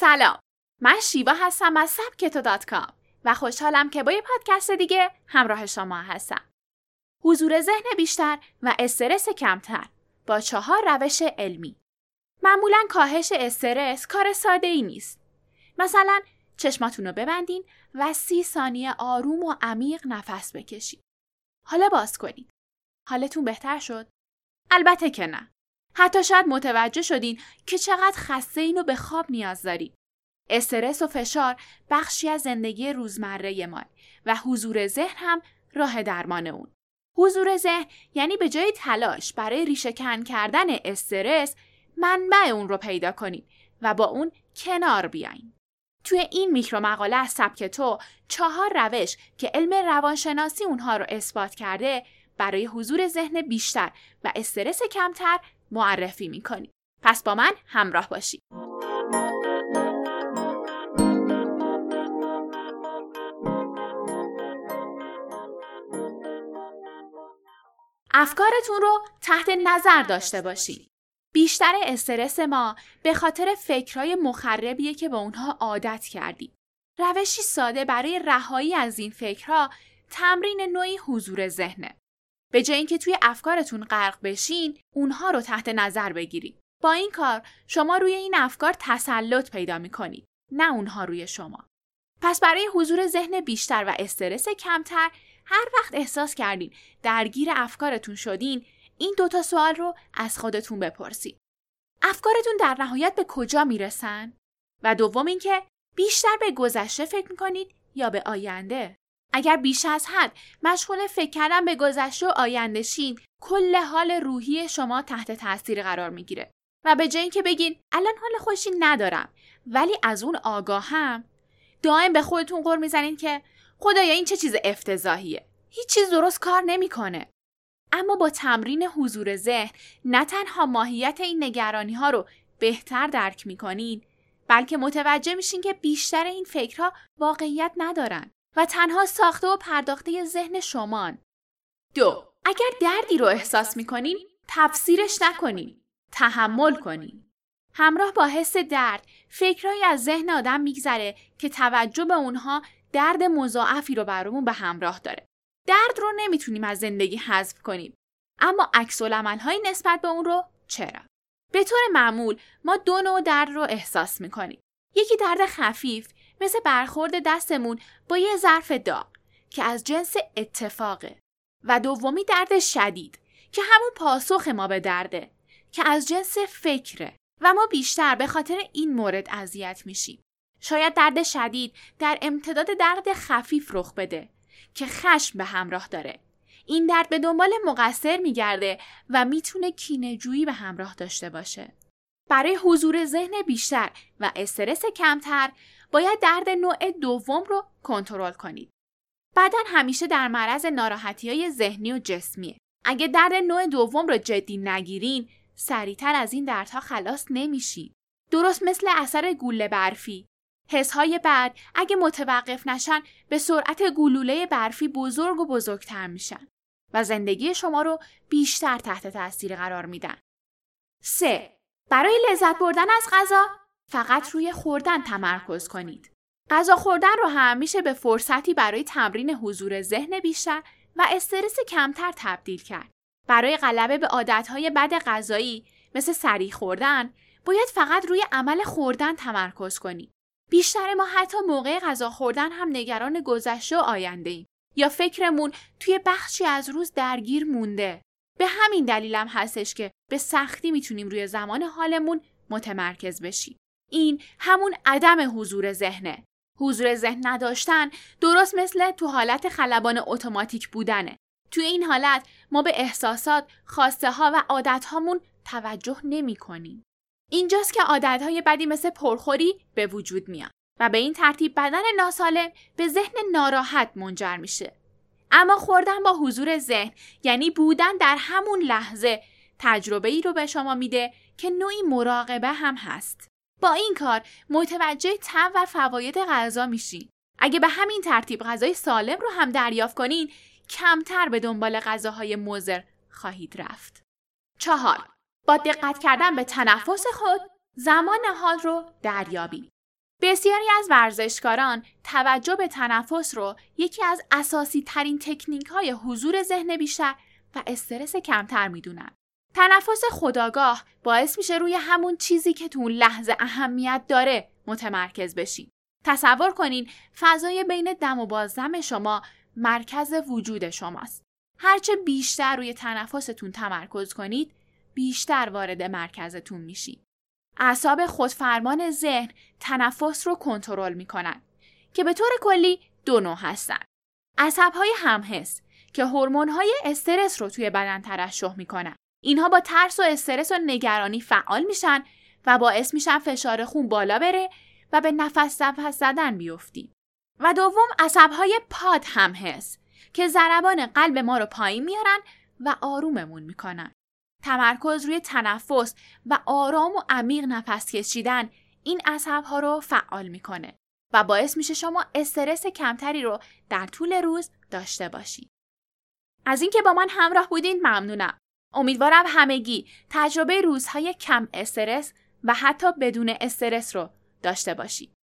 سلام. من شیوا هستم از سبکتو دات کام و خوشحالم که با یه پادکست دیگه همراه شما هستم. حضور ذهن بیشتر و استرس کمتر با چهار روش علمی. معمولا کاهش استرس کار ساده ای نیست. مثلا چشماتون رو ببندین و سی ثانیه آروم و عمیق نفس بکشید حالا باز کنید. حالتون بهتر شد؟ البته که نه. حتی شاید متوجه شدین که چقدر خسته اینو به خواب نیاز دارید. استرس و فشار بخشی از زندگی روزمره ما و حضور ذهن هم راه درمان اون. حضور ذهن یعنی به جای تلاش برای ریشه کن کردن استرس منبع اون رو پیدا کنید و با اون کنار بیاین. توی این میکرو مقاله از سبک تو چهار روش که علم روانشناسی اونها رو اثبات کرده برای حضور ذهن بیشتر و استرس کمتر معرفی می‌کنیم. پس با من همراه باشید. افکارتون رو تحت نظر داشته باشید. بیشتر استرس ما به خاطر فکرهای مخربیه که به اونها عادت کردیم. روشی ساده برای رهایی از این فکرها تمرین نوعی حضور ذهنه. به جای اینکه توی افکارتون غرق بشین اونها رو تحت نظر بگیرید. با این کار شما روی این افکار تسلط پیدا می‌کنید نه اونها روی شما. پس برای حضور ذهن بیشتر و استرس کمتر هر وقت احساس کردین درگیر افکارتون شدین این دوتا سوال رو از خودتون بپرسید. افکارتون در نهایت به کجا می‌رسن؟ و دوم اینکه بیشتر به گذشته فکر می‌کنید یا به آینده؟ اگر بیش از حد مشغول فکر کردن به گذشته و آینده شین کل حال روحی شما تحت تاثیر قرار می‌گیره. و به جای اینکه بگین الان حال خوشی ندارم ولی از اون آگاهم دائم به خودتون قر می‌زنین که خدایا این چه چیز افتضاحیه. هیچ چیز درست کار نمی‌کنه. اما با تمرین حضور ذهن نه تنها ماهیت این نگرانی ها رو بهتر درک می‌کنین بلکه متوجه میشین که بیشتر این فکرها واقعیت ندارن. و تنها ساخته و پرداخته ذهن شمان. دو اگر دردی رو احساس می‌کنین تفسیرش نکنین. تحمل کنین. همراه با حس درد فکرهایی از ذهن آدم میگذره که توجه به اونها درد مضاعفی رو برامون به همراه داره. درد رو نمی‌تونیم از زندگی حذف کنیم. اما عکس های نسبت به اون رو چرا؟ به طور معمول ما دو نوع درد رو احساس می‌کنیم. یکی درد خفیف مثل برخورد دستمون با یه ظرف داغ که از جنس اتفاقه. و دومی درد شدید که همون پاسخ ما به درده که از جنس فکره. و ما بیشتر به خاطر این مورد اذیت میشیم. شاید درد شدید در امتداد درد خفیف رخ بده که خشم به همراه داره. این درد به دنبال مقصر میگرده و می‌تونه کینهجویی به همراه داشته باشه. برای حضور ذهن بیشتر و استرس کمتر باید درد نوع دوم رو کنترل کنید. بدن همیشه در معرض ناراحتی های ذهنی و جسمیه. اگه درد نوع دوم رو جدی نگیرین، سریعتر از این دردها خلاص نمیشید. درست مثل اثر گوله برفی. حسهای بعد اگه متوقف نشن به سرعت گلوله برفی بزرگ و بزرگتر میشن و زندگی شما رو بیشتر تحت تاثیر قرار میدن. 3. برای لذت بردن از غذا فقط روی خوردن تمرکز کنید. غذا خوردن رو هم میشه به فرصتی برای تمرین حضور ذهن بیشتر و استرس کمتر تبدیل کرد. برای غلبه به عادتهای بد غذایی مثل سریع خوردن باید فقط روی عمل خوردن تمرکز کنید. بیشتر ما حتی موقع غذا خوردن هم نگران گذشته و آینده ایم یا فکرمون توی بخشی از روز درگیر مونده. به همین دلیلم هستش که به سختی می‌تونیم روی زمان حالمون متمرکز بشیم. این همون عدم حضور ذهنه. حضور ذهن نداشتن درست مثل تو حالت خلبان اتوماتیک بودنه. تو این حالت ما به احساسات، خواسته ها و عادت هامون توجه نمی کنیم. اینجاست که عادت های بدی مثل پرخوری به وجود میان و به این ترتیب بدن ناسالم به ذهن ناراحت منجر میشه. اما خوردن با حضور ذهن یعنی بودن در همون لحظه تجربه ای رو به شما میده که نوعی مراقبه هم هست. با این کار متوجه تم و فواید غذا میشین. اگه به همین ترتیب غذای سالم رو هم دریافت کنین کمتر به دنبال غذاهای مزر خواهید رفت. چهار با دقت کردن به تنفس خود زمان حال رو دریابید. بسیاری از ورزشکاران توجه به تنفس رو یکی از اساسی ترین تکنیک های حضور ذهن بیشتر و استرس کمتر می‌دونن. تنفس خداگاه باعث میشه روی همون چیزی که تو اون لحظه اهمیت داره متمرکز بشین. تصور کنین فضای بین دم و بازدم شما مرکز وجود شماست. هرچه بیشتر روی تنفستون تمرکز کنید بیشتر وارد مرکزتون میشید. اعصاب خودفرمان ذهن تنفس رو کنترل می‌کنن که به طور کلی دو نوع هستن. عصبهای همحس که های استرس رو توی بدن ترشح می‌کنن. اینها با ترس و استرس و نگرانی فعال میشن و باعث میشن فشار خون بالا بره و به نفس نفس زدن بیفتیم. و دوم عصبهای پاد هم هست که ضربان قلب ما رو پایین میارن و آروممون می‌کنن. تمرکز روی تنفس و آرام و عمیق نفس کشیدن این عصبها رو فعال می‌کنه و باعث میشه شما استرس کمتری رو در طول روز داشته باشید. از اینکه با من همراه بودین ممنونم. امیدوارم همگی تجربه روزهای کم استرس و حتی بدون استرس رو داشته باشید.